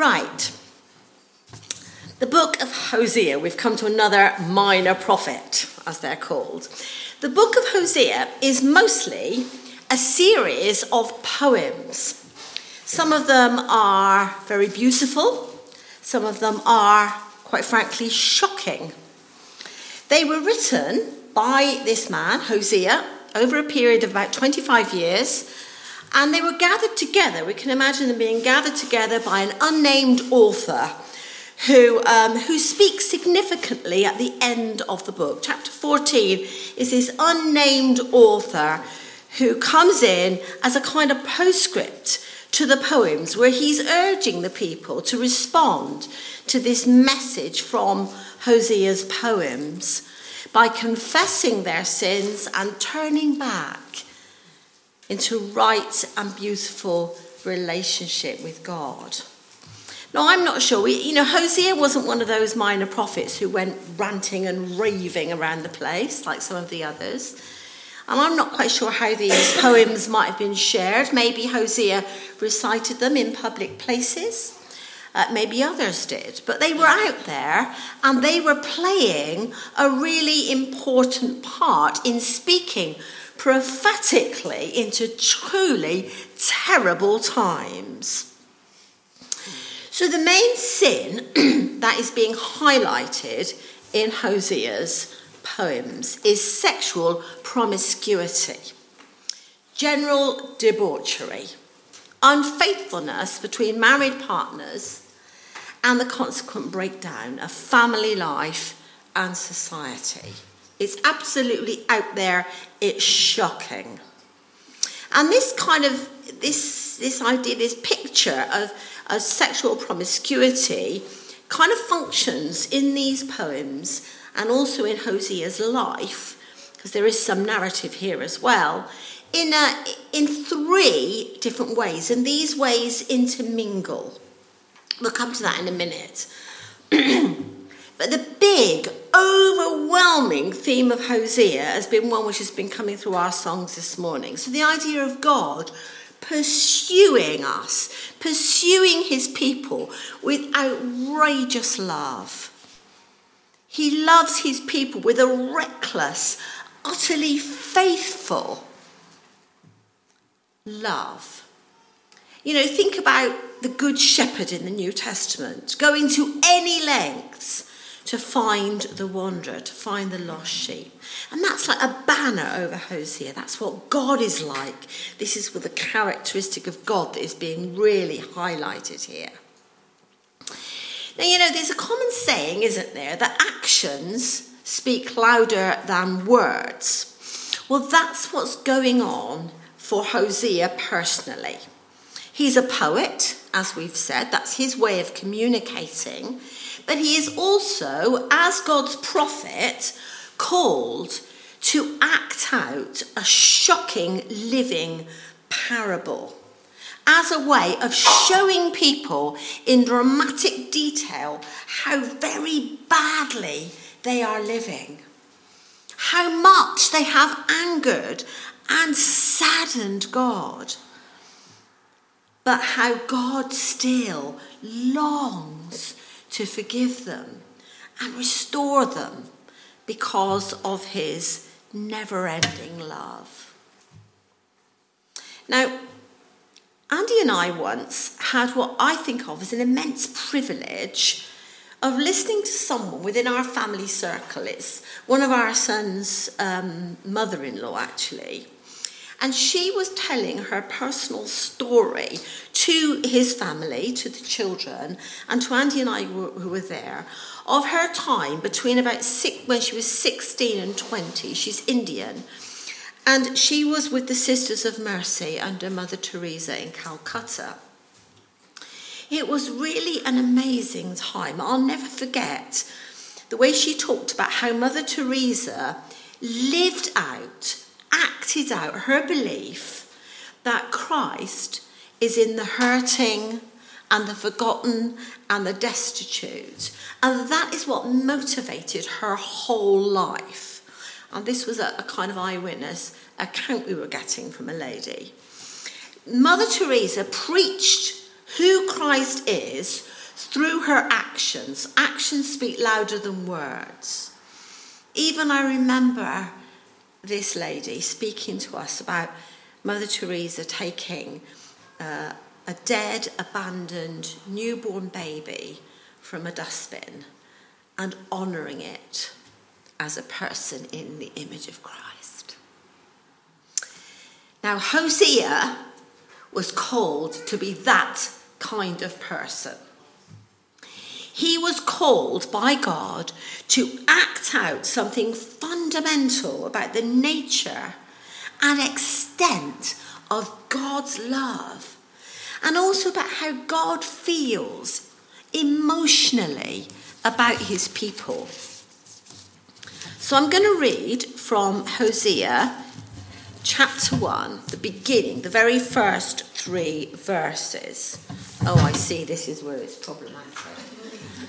Right. The book of Hosea. We've come to another minor prophet, as they're called. The book of Hosea is mostly a series of poems. Some of them are very beautiful, some of them are, quite frankly, shocking. They were written by this man, Hosea, over a period of about 25 years, and they were gathered together. We can imagine them being gathered together by an unnamed author who, um, who speaks significantly at the end of the book. Chapter 14 is this unnamed author who comes in as a kind of postscript to the poems where he's urging the people to respond to this message from Hosea's poems by confessing their sins and turning back into right and beautiful relationship with God. Now, I'm not sure. We, you know, Hosea wasn't one of those minor prophets who went ranting and raving around the place like some of the others. And I'm not quite sure how these poems might have been shared. Maybe Hosea recited them in public places. Uh, maybe others did. But they were out there and they were playing a really important part in speaking prophetically into truly terrible times. So, the main sin that is being highlighted in Hosea's poems is sexual promiscuity, general debauchery, unfaithfulness between married partners, and the consequent breakdown of family life and society. It's absolutely out there, it's shocking. And this kind of this this idea, this picture of of sexual promiscuity kind of functions in these poems and also in Hosea's life, because there is some narrative here as well, in, a, in three different ways, and these ways intermingle. We'll come to that in a minute. but the big, overwhelming theme of Hosea has been one which has been coming through our songs this morning. So the idea of God pursuing us, pursuing his people with outrageous love. He loves his people with a reckless, utterly faithful love. You know, think about the Good Shepherd in the New Testament, going to any lengths to find the wanderer, to find the lost sheep. And that's like a banner over Hosea. That's what God is like. This is the characteristic of God that is being really highlighted here. Now, you know, there's a common saying, isn't there, that actions speak louder than words. Well, that's what's going on for Hosea personally. He's a poet, as we've said, that's his way of communicating but he is also, as God's prophet, called to act out a shocking living parable as a way of showing people in dramatic detail how very badly they are living, how much they have angered and saddened God, but how God still longs to forgive them and restore them because of his never ending love. Now, Andy and I once had what I think of as an immense privilege of listening to someone within our family circle. It's one of our son's um, mother in law, actually. And she was telling her personal story to his family, to the children, and to Andy and I who were there, of her time between about six, when she was 16 and 20. She's Indian. And she was with the Sisters of Mercy under Mother Teresa in Calcutta. It was really an amazing time. I'll never forget the way she talked about how Mother Teresa lived out acted out her belief that Christ is in the hurting and the forgotten and the destitute. And that is what motivated her whole life. And this was a, a kind of eyewitness account we were getting from a lady. Mother Teresa preached who Christ is through her actions. Actions speak louder than words. Even I remember this lady speaking to us about Mother Teresa taking uh, a dead, abandoned, newborn baby from a dustbin and honouring it as a person in the image of Christ. Now, Hosea was called to be that kind of person. He was called by God to act out something fundamental about the nature and extent of God's love, and also about how God feels emotionally about his people. So I'm going to read from Hosea chapter 1, the beginning, the very first three verses. Oh, I see, this is where it's problematic.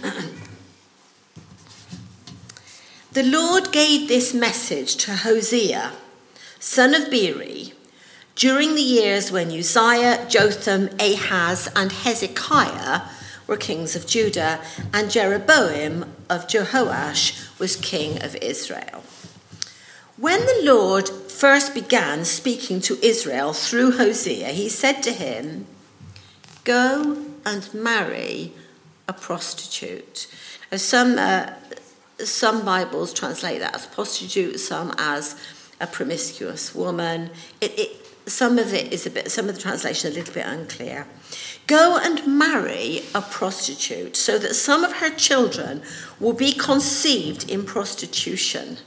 the Lord gave this message to Hosea, son of Beeri, during the years when Uzziah, Jotham, Ahaz, and Hezekiah were kings of Judah, and Jeroboam of Jehoash was king of Israel. When the Lord first began speaking to Israel through Hosea, he said to him, Go and marry a prostitute. Now, some, uh, some Bibles translate that as prostitute, some as a promiscuous woman. It, it, some of it is a bit, some of the translation a little bit unclear. Go and marry a prostitute so that some of her children will be conceived in prostitution.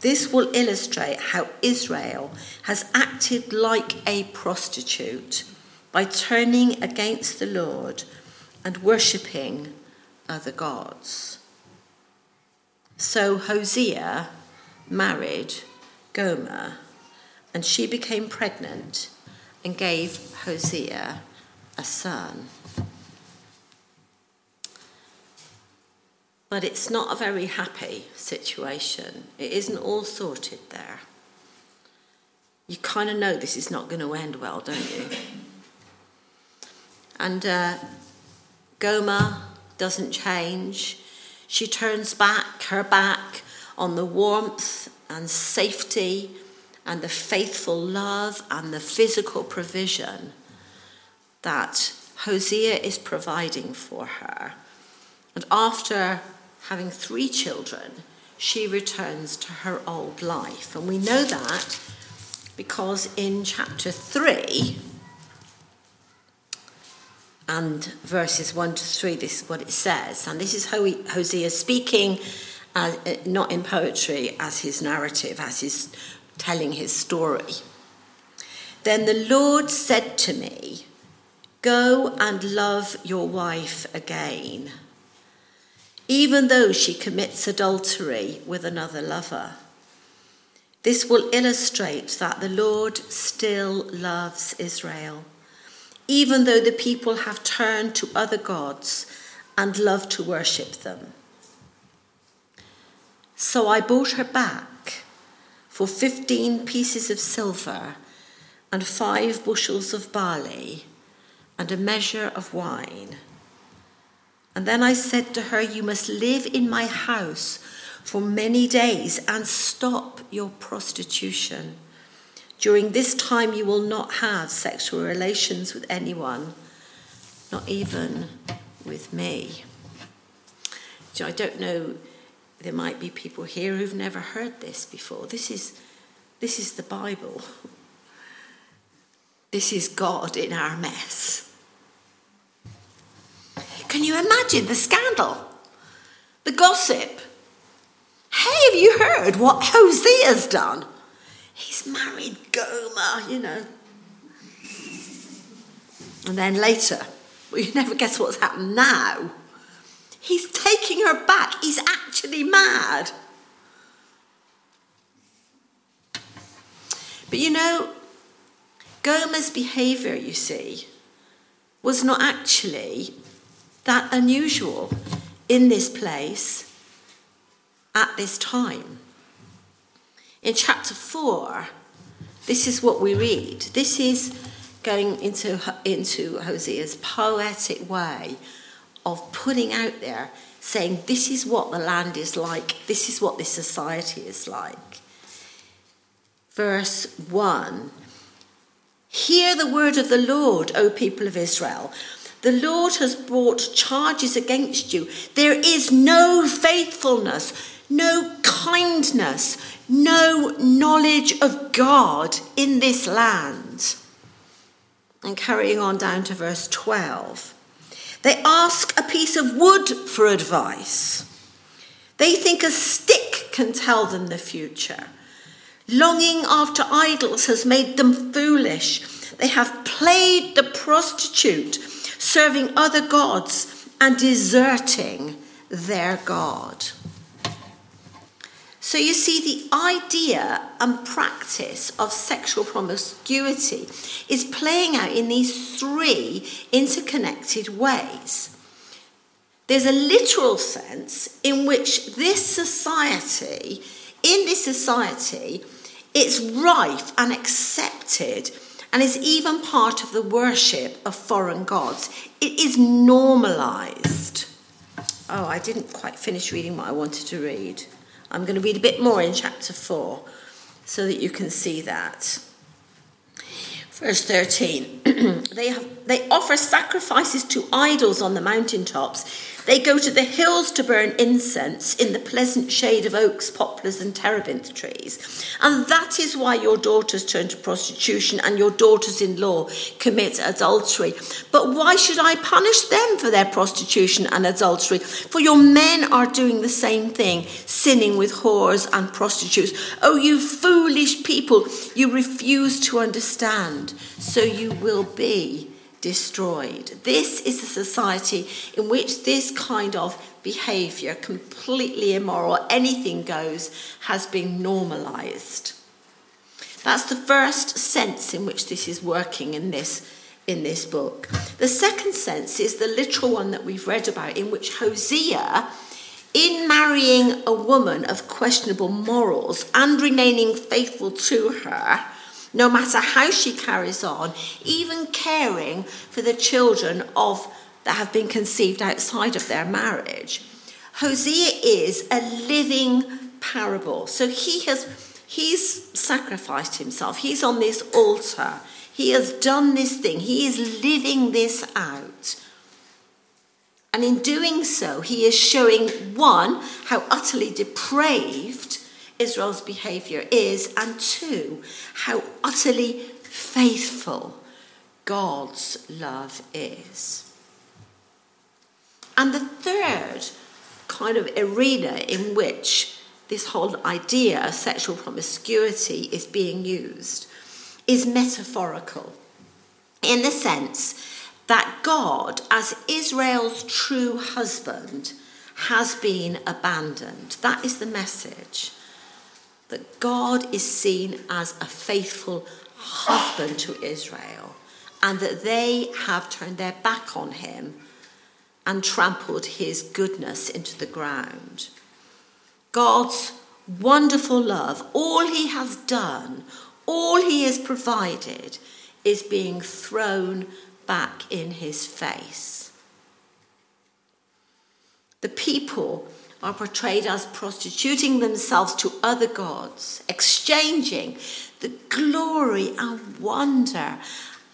This will illustrate how Israel has acted like a prostitute by turning against the Lord and worshipping other gods. So Hosea married Gomer, and she became pregnant and gave Hosea a son. But it's not a very happy situation. It isn't all sorted there. You kind of know this is not going to end well, don't you? And uh, Gomer doesn't change. She turns back her back on the warmth and safety and the faithful love and the physical provision that Hosea is providing for her. And after having three children, she returns to her old life. And we know that because in chapter 3 and verses 1 to 3, this is what it says. And this is Hosea speaking, uh, not in poetry, as his narrative, as he's telling his story. Then the Lord said to me, Go and love your wife again even though she commits adultery with another lover. This will illustrate that the Lord still loves Israel, even though the people have turned to other gods and love to worship them. So I bought her back for 15 pieces of silver and five bushels of barley and a measure of wine. And then I said to her, You must live in my house for many days and stop your prostitution. During this time, you will not have sexual relations with anyone, not even with me. So I don't know, there might be people here who've never heard this before. This is, this is the Bible. This is God in our mess. Can you imagine the scandal? The gossip? Hey, have you heard what Hosea's done? He's married Gomer, you know. And then later, well, you never guess what's happened now. He's taking her back. He's actually mad. But you know, Gomer's behaviour, you see, was not actually that unusual in this place at this time. In chapter 4, this is what we read. This is going into, into Hosea's poetic way of putting out there, saying, This is what the land is like, this is what this society is like. Verse 1 Hear the word of the Lord, O people of Israel. The Lord has brought charges against you. There is no faithfulness, no kindness, no knowledge of God in this land. And carrying on down to verse 12. They ask a piece of wood for advice. They think a stick can tell them the future. Longing after idols has made them foolish. They have played the prostitute, serving other gods and deserting their God. So you see, the idea and practice of sexual promiscuity is playing out in these three interconnected ways. There's a literal sense in which this society, in this society, it's rife and accepted and is even part of the worship of foreign gods. It is normalized. Oh, I didn't quite finish reading what I wanted to read. I'm going to read a bit more in chapter 4 so that you can see that. Verse 13 they, have, they offer sacrifices to idols on the mountaintops they go to the hills to burn incense in the pleasant shade of oaks, poplars, and terebinth trees. And that is why your daughters turn to prostitution and your daughters in law commit adultery. But why should I punish them for their prostitution and adultery? For your men are doing the same thing, sinning with whores and prostitutes. Oh, you foolish people, you refuse to understand, so you will be destroyed. This is a society in which this kind of behaviour, completely immoral, anything goes, has been normalised. That's the first sense in which this is working in this, in this book. The second sense is the literal one that we've read about, in which Hosea, in marrying a woman of questionable morals and remaining faithful to her, no matter how she carries on, even caring for the children of that have been conceived outside of their marriage. Hosea is a living parable. So he has he's sacrificed himself. He's on this altar. He has done this thing. He is living this out. And in doing so, he is showing one, how utterly depraved Israel's behavior is, and two, how utterly faithful God's love is. And the third kind of arena in which this whole idea of sexual promiscuity is being used is metaphorical in the sense that God, as Israel's true husband, has been abandoned. That is the message that God is seen as a faithful husband to Israel and that they have turned their back on him and trampled his goodness into the ground. God's wonderful love, all he has done, all he has provided, is being thrown back in his face. The people are portrayed as prostituting themselves to other gods, exchanging the glory and wonder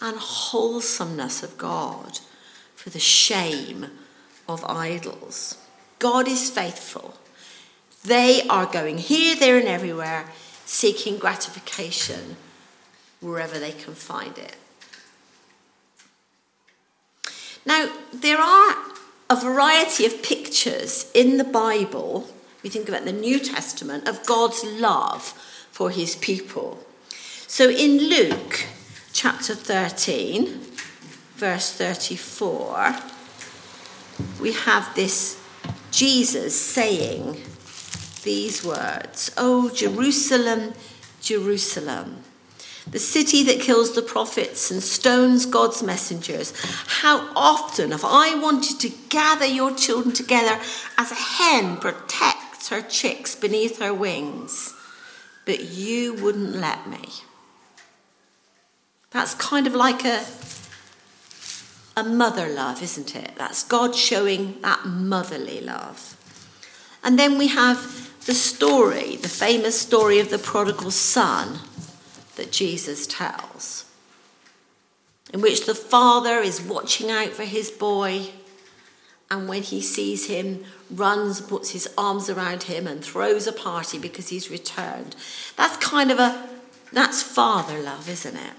and wholesomeness of God for the shame of idols. God is faithful. They are going here, there, and everywhere, seeking gratification wherever they can find it. Now, there are a variety of pictures in the Bible, we think about the New Testament, of God's love for his people. So in Luke chapter 13, verse 34, we have this Jesus saying these words Oh, Jerusalem, Jerusalem the city that kills the prophets and stones God's messengers. How often have I wanted to gather your children together as a hen protects her chicks beneath her wings, but you wouldn't let me. That's kind of like a, a mother love, isn't it? That's God showing that motherly love. And then we have the story, the famous story of the prodigal son that Jesus tells, in which the father is watching out for his boy, and when he sees him, runs, puts his arms around him, and throws a party because he's returned. That's kind of a that's father love, isn't it?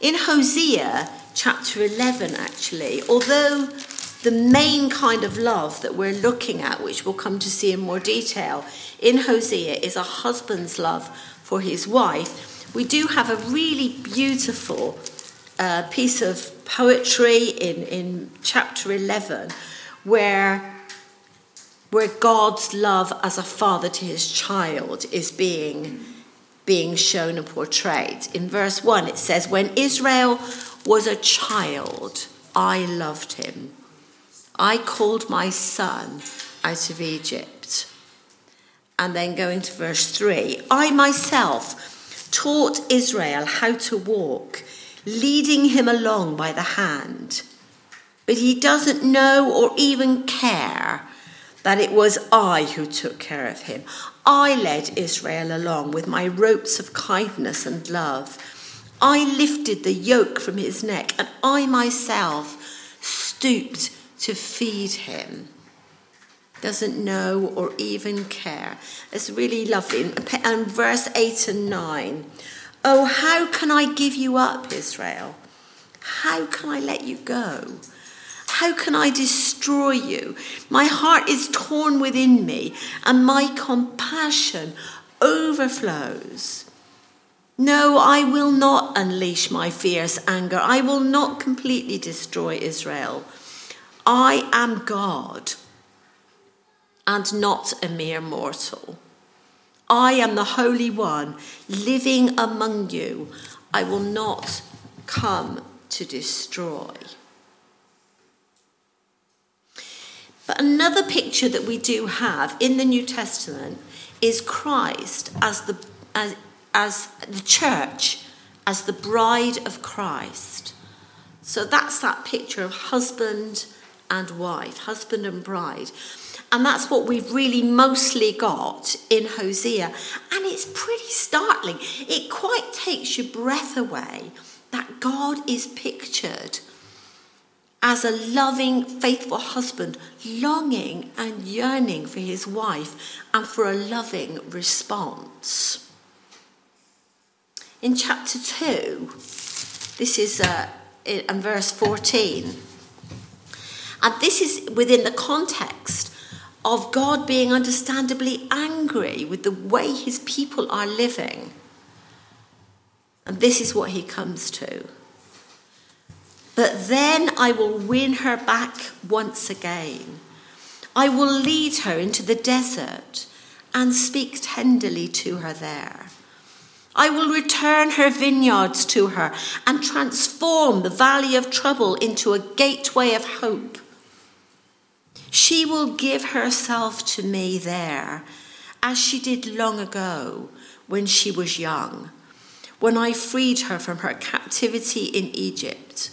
In Hosea chapter 11, actually, although the main kind of love that we're looking at, which we'll come to see in more detail, in Hosea is a husband's love for his wife, we do have a really beautiful uh, piece of poetry in, in chapter 11 where, where God's love as a father to his child is being, being shown and portrayed. In verse 1, it says, When Israel was a child, I loved him. I called my son out of Egypt. And then going to verse 3 I myself taught Israel how to walk, leading him along by the hand. But he doesn't know or even care that it was I who took care of him. I led Israel along with my ropes of kindness and love. I lifted the yoke from his neck, and I myself stooped to feed him doesn't know or even care. It's really lovely. And verse 8 and 9 Oh, how can I give you up, Israel? How can I let you go? How can I destroy you? My heart is torn within me, and my compassion overflows. No, I will not unleash my fierce anger. I will not completely destroy Israel. I am God and not a mere mortal. I am the Holy One living among you. I will not come to destroy. But another picture that we do have in the New Testament is Christ as the, as, as the church, as the bride of Christ. So that's that picture of husband and wife, husband and bride. And that's what we've really mostly got in Hosea. And it's pretty startling. It quite takes your breath away that God is pictured as a loving, faithful husband, longing and yearning for his wife and for a loving response. In chapter 2, this is uh, in verse 14. And this is within the context of God being understandably angry with the way his people are living. And this is what he comes to. But then I will win her back once again. I will lead her into the desert and speak tenderly to her there. I will return her vineyards to her and transform the valley of trouble into a gateway of hope. She will give herself to me there, as she did long ago when she was young, when I freed her from her captivity in Egypt.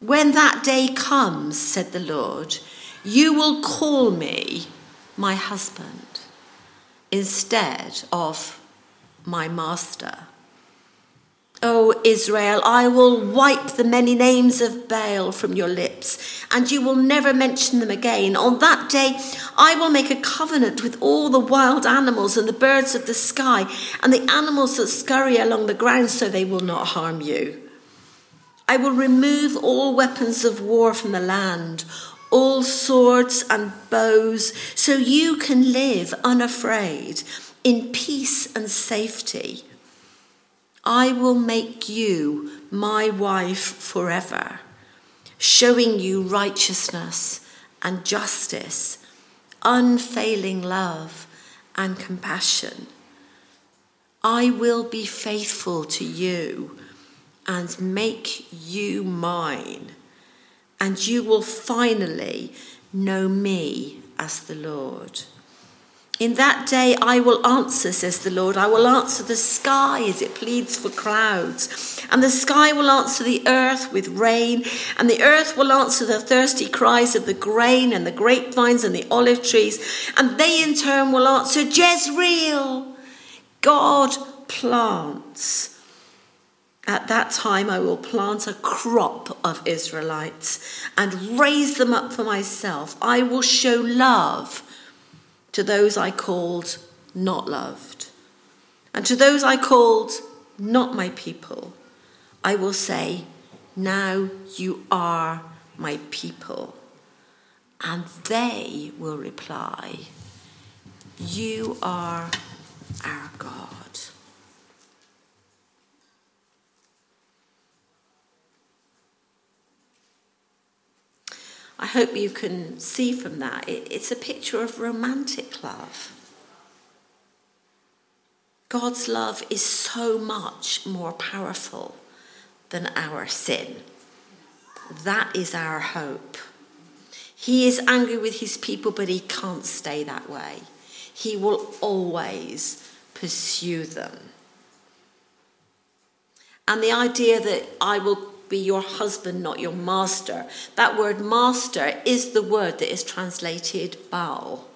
When that day comes, said the Lord, you will call me my husband instead of my master. O Israel, I will wipe the many names of Baal from your lips, and you will never mention them again. On that day, I will make a covenant with all the wild animals and the birds of the sky, and the animals that scurry along the ground, so they will not harm you. I will remove all weapons of war from the land, all swords and bows, so you can live unafraid in peace and safety. I will make you my wife forever, showing you righteousness and justice, unfailing love and compassion. I will be faithful to you and make you mine, and you will finally know me as the Lord. In that day I will answer, says the Lord. I will answer the sky as it pleads for clouds. And the sky will answer the earth with rain. And the earth will answer the thirsty cries of the grain and the grapevines and the olive trees. And they in turn will answer Jezreel. God plants. At that time, I will plant a crop of Israelites and raise them up for myself. I will show love to those I called not loved. And to those I called not my people, I will say, Now you are my people. And they will reply, You are our God. I hope you can see from that, it's a picture of romantic love. God's love is so much more powerful than our sin. That is our hope. He is angry with his people, but he can't stay that way. He will always pursue them. And the idea that I will be your husband, not your master. That word master is the word that is translated Baal,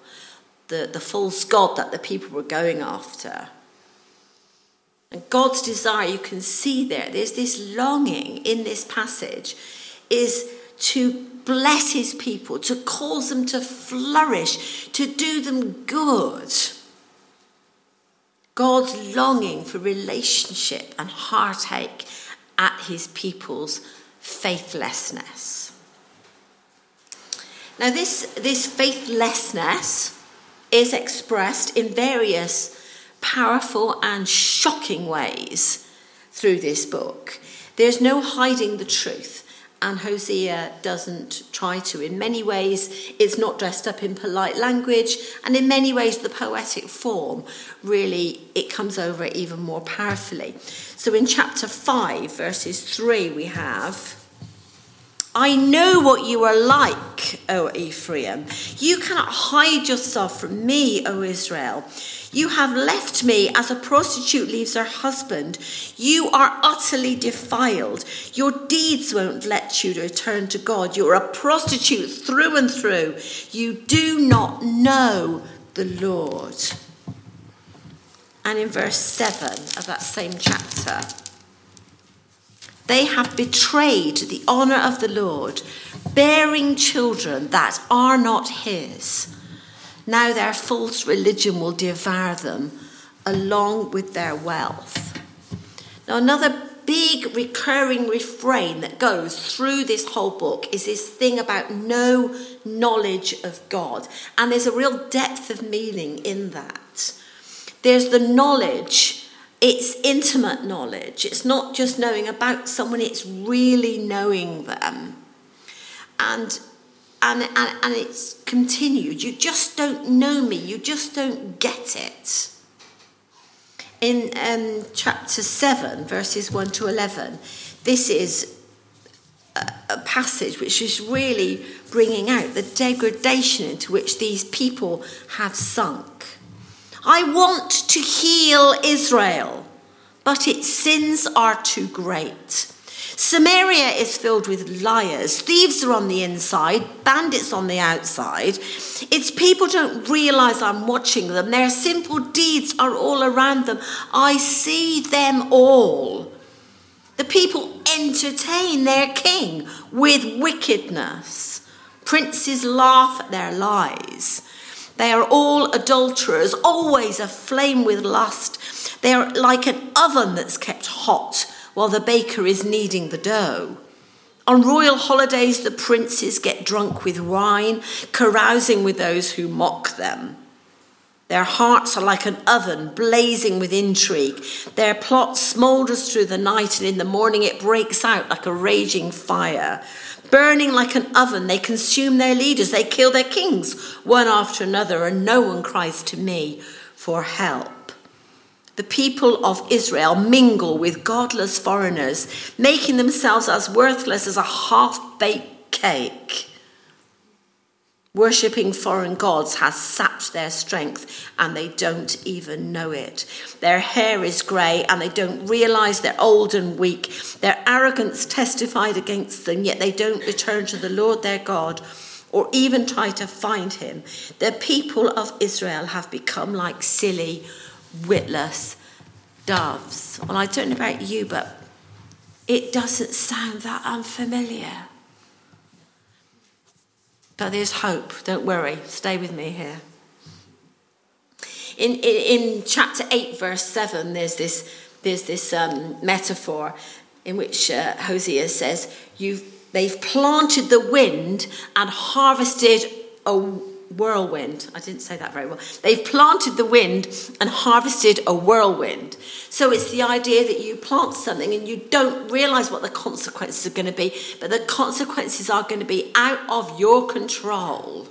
the, the false god that the people were going after. And God's desire, you can see there, there's this longing in this passage, is to bless his people, to cause them to flourish, to do them good. God's longing for relationship and heartache at his people's faithlessness. Now, this, this faithlessness is expressed in various powerful and shocking ways through this book. There's no hiding the truth and Hosea doesn't try to. In many ways, it's not dressed up in polite language, and in many ways, the poetic form really it comes over even more powerfully. So in chapter 5, verses 3, we have. I know what you are like, O Ephraim. You cannot hide yourself from me, O Israel. You have left me as a prostitute leaves her husband. You are utterly defiled. Your deeds won't let you return to God. You're a prostitute through and through. You do not know the Lord. And in verse 7 of that same chapter, they have betrayed the honour of the Lord, bearing children that are not his. Now their false religion will devour them along with their wealth. Now, another big recurring refrain that goes through this whole book is this thing about no knowledge of God. And there's a real depth of meaning in that. There's the knowledge, it's intimate knowledge. It's not just knowing about someone, it's really knowing them. And and, and, and it's continued. You just don't know me, you just don't get it. In um, chapter 7, verses 1 to 11, this is a, a passage which is really bringing out the degradation into which these people have sunk. I want to heal Israel, but its sins are too great. Samaria is filled with liars. Thieves are on the inside, bandits on the outside. Its people don't realize I'm watching them. Their simple deeds are all around them. I see them all. The people entertain their king with wickedness. Princes laugh at their lies. They are all adulterers, always aflame with lust. They are like an oven that's kept hot while the baker is kneading the dough. On royal holidays, the princes get drunk with wine, carousing with those who mock them. Their hearts are like an oven blazing with intrigue. Their plot smoulders through the night, and in the morning it breaks out like a raging fire. Burning like an oven, they consume their leaders, they kill their kings one after another, and no one cries to me for help the people of Israel mingle with godless foreigners, making themselves as worthless as a half baked cake. Worshipping foreign gods has sapped their strength and they don't even know it. Their hair is grey and they don't realise they're old and weak. Their arrogance testified against them, yet they don't return to the Lord their God or even try to find him. The people of Israel have become like silly, witless doves. Well, I don't know about you, but it doesn't sound that unfamiliar. But there's hope. Don't worry. Stay with me here. In, in, in chapter 8, verse 7, there's this, there's this um, metaphor in which uh, Hosea says, You've, They've planted the wind and harvested a whirlwind. I didn't say that very well. They've planted the wind and harvested a whirlwind. So it's the idea that you plant something and you don't realize what the consequences are going to be, but the consequences are going to be out of your control.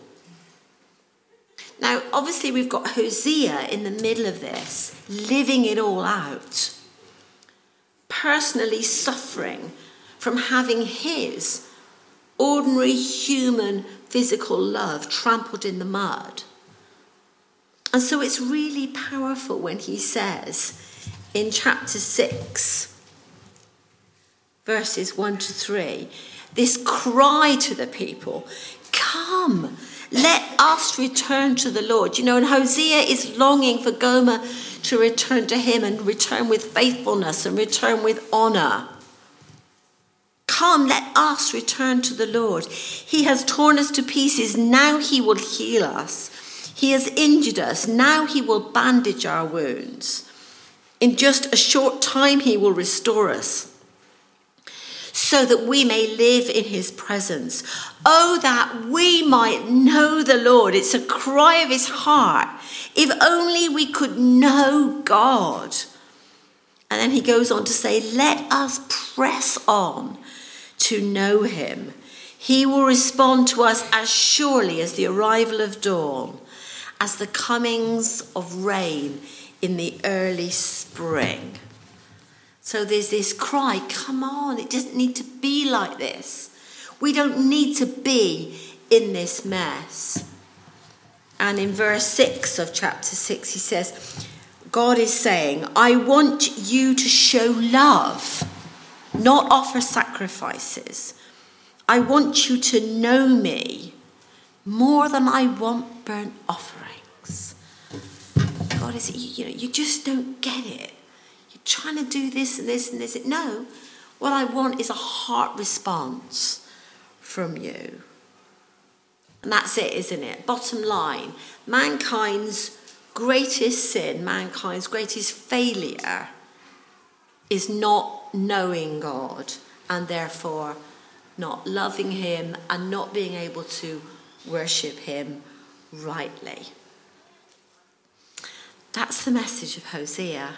Now, obviously, we've got Hosea in the middle of this, living it all out, personally suffering from having his ordinary human physical love trampled in the mud. And so it's really powerful when he says in chapter 6, verses 1 to 3, this cry to the people Come, let us return to the Lord. You know, and Hosea is longing for Gomer to return to him and return with faithfulness and return with honor. Come, let us return to the Lord. He has torn us to pieces. Now he will heal us. He has injured us. Now he will bandage our wounds. In just a short time, he will restore us so that we may live in his presence. Oh, that we might know the Lord. It's a cry of his heart. If only we could know God. And then he goes on to say, Let us press on to know him. He will respond to us as surely as the arrival of dawn, as the comings of rain in the early spring. So there's this cry come on, it doesn't need to be like this. We don't need to be in this mess. And in verse 6 of chapter 6, he says, God is saying, I want you to show love not offer sacrifices. I want you to know me more than I want burnt offerings. God is, it? you know, you just don't get it. You're trying to do this and this and this. No, what I want is a heart response from you. And that's it, isn't it? Bottom line mankind's greatest sin, mankind's greatest failure is not knowing God and therefore not loving Him and not being able to worship Him rightly. That's the message of Hosea.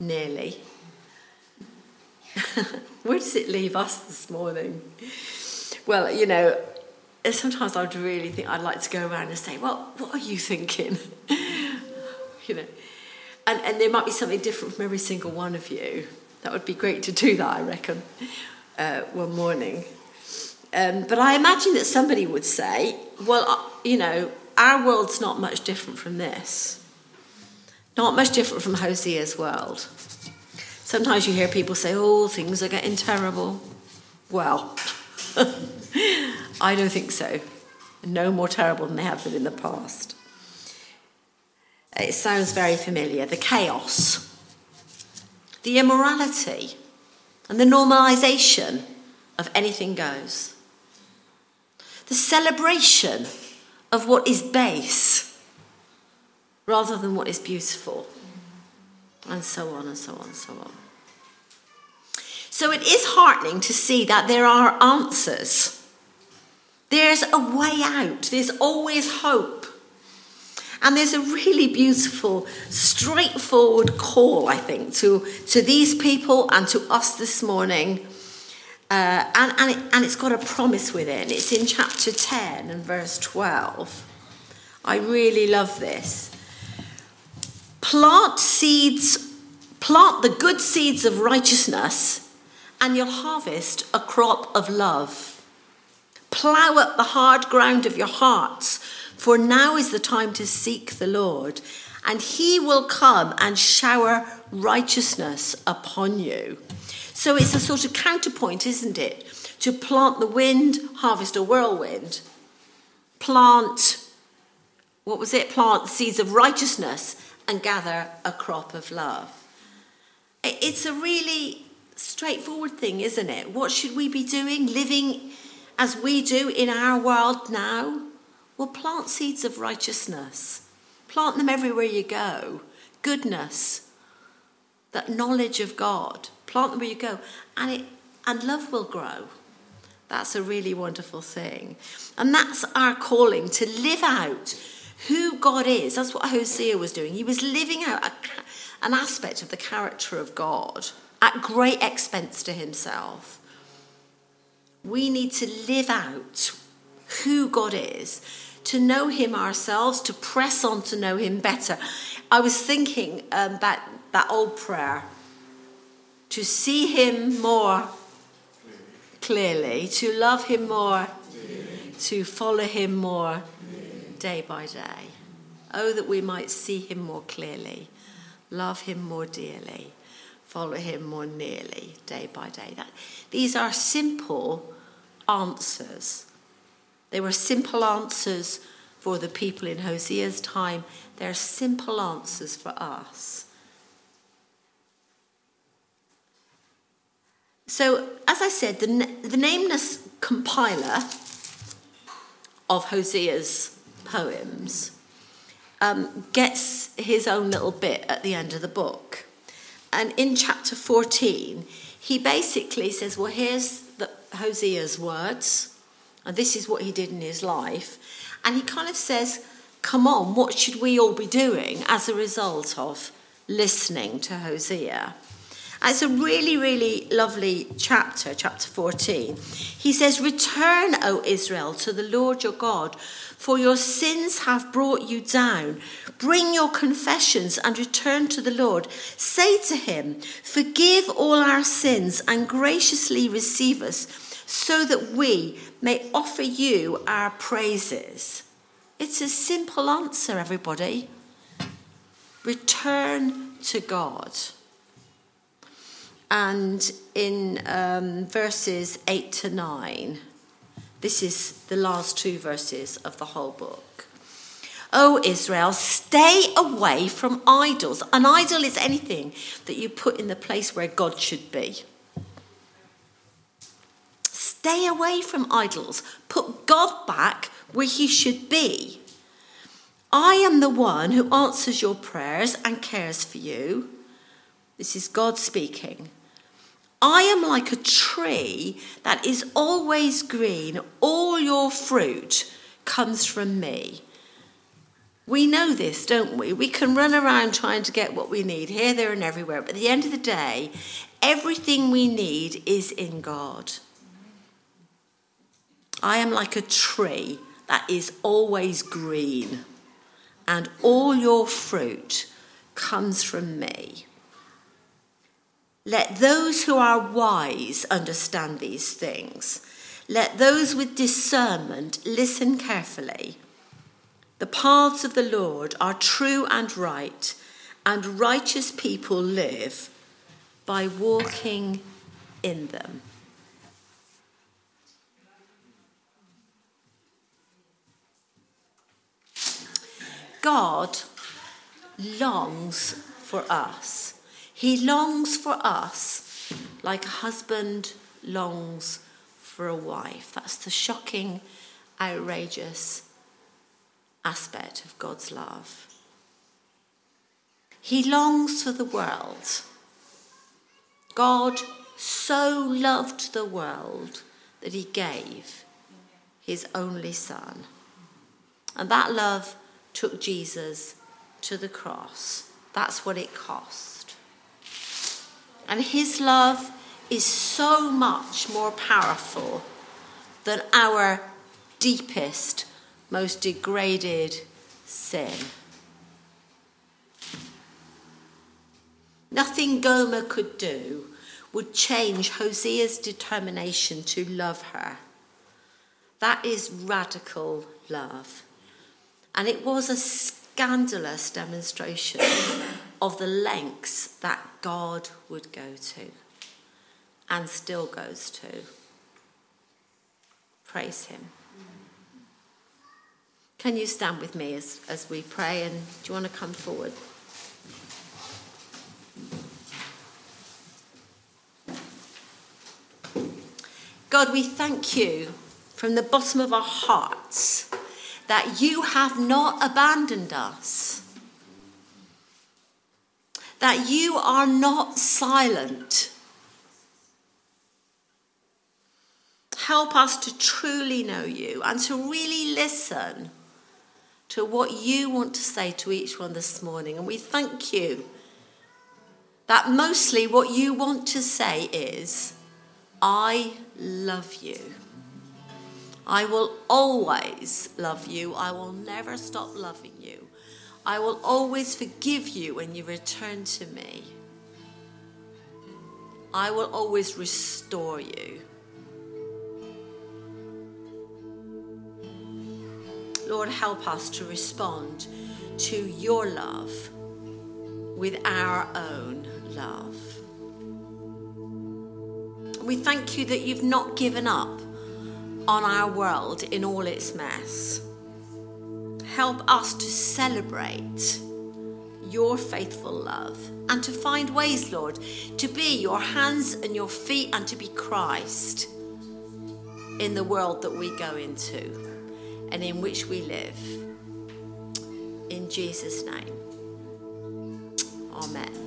Nearly. Where does it leave us this morning? Well, you know, sometimes I'd really think I'd like to go around and say, Well, what are you thinking? you know, and, and there might be something different from every single one of you. That would be great to do that, I reckon, uh, one morning. Um, but I imagine that somebody would say, well, uh, you know, our world's not much different from this. Not much different from Hosea's world. Sometimes you hear people say, oh, things are getting terrible. Well, I don't think so. No more terrible than they have been in the past. It sounds very familiar. The chaos, the immorality, and the normalization of anything goes. The celebration of what is base rather than what is beautiful. And so on and so on and so on. So it is heartening to see that there are answers. There's a way out. There's always hope. And there's a really beautiful, straightforward call, I think, to, to these people and to us this morning. Uh, and, and, it, and it's got a promise within. it's in chapter 10 and verse 12. I really love this. Plant seeds, plant the good seeds of righteousness, and you'll harvest a crop of love Plough up the hard ground of your hearts, for now is the time to seek the Lord, and he will come and shower righteousness upon you. So it's a sort of counterpoint, isn't it? To plant the wind, harvest a whirlwind. Plant, what was it? Plant seeds of righteousness and gather a crop of love. It's a really straightforward thing, isn't it? What should we be doing? Living as we do in our world now? Well, plant seeds of righteousness. Plant them everywhere you go. Goodness, that knowledge of God. Plant them where you go, and it and love will grow. That's a really wonderful thing. And that's our calling to live out who God is. That's what Hosea was doing. He was living out a, an aspect of the character of God at great expense to himself. We need to live out who God is, to know Him ourselves, to press on to know Him better. I was thinking um, that, that old prayer to see Him more clearly, to love Him more, to follow Him more day by day. Oh, that we might see Him more clearly, love Him more dearly follow him more nearly day by day. That, these are simple answers. They were simple answers for the people in Hosea's time. They're simple answers for us. So, as I said, the, the nameless compiler of Hosea's poems um, gets his own little bit at the end of the book. And in chapter 14, he basically says, Well, here's the, Hosea's words, and this is what he did in his life. And he kind of says, Come on, what should we all be doing as a result of listening to Hosea? It's a really, really lovely chapter, chapter 14. He says, Return, O Israel, to the Lord your God, for your sins have brought you down. Bring your confessions and return to the Lord. Say to him, Forgive all our sins and graciously receive us, so that we may offer you our praises. It's a simple answer, everybody. Return to God. And in um, verses 8 to 9, this is the last two verses of the whole book. O Israel, stay away from idols. An idol is anything that you put in the place where God should be. Stay away from idols. Put God back where he should be. I am the one who answers your prayers and cares for you. This is God speaking. I am like a tree that is always green. All your fruit comes from me. We know this, don't we? We can run around trying to get what we need here, there, and everywhere. But at the end of the day, everything we need is in God. I am like a tree that is always green, and all your fruit comes from me. Let those who are wise understand these things. Let those with discernment listen carefully. The paths of the Lord are true and right, and righteous people live by walking in them. God longs for us he longs for us like a husband longs for a wife. That's the shocking, outrageous aspect of God's love. He longs for the world. God so loved the world that he gave his only son. And that love took Jesus to the cross. That's what it cost. And his love is so much more powerful than our deepest, most degraded sin. Nothing Gomer could do would change Hosea's determination to love her. That is radical love. And it was a scandalous demonstration of the lengths that God would go to and still goes to. Praise Him. Can you stand with me as, as we pray? And do you want to come forward? God, we thank you from the bottom of our hearts that you have not abandoned us, that you are not silent. Help us to truly know you and to really listen to what you want to say to each one this morning. And we thank you that mostly what you want to say is, I love you. I will always love you. I will never stop loving you. I will always forgive you when you return to me. I will always restore you. Lord, help us to respond to your love with our own love. We thank you that you've not given up on our world in all its mess. Help us to celebrate your faithful love and to find ways, Lord, to be your hands and your feet and to be Christ in the world that we go into and in which we live. In Jesus' name. Amen.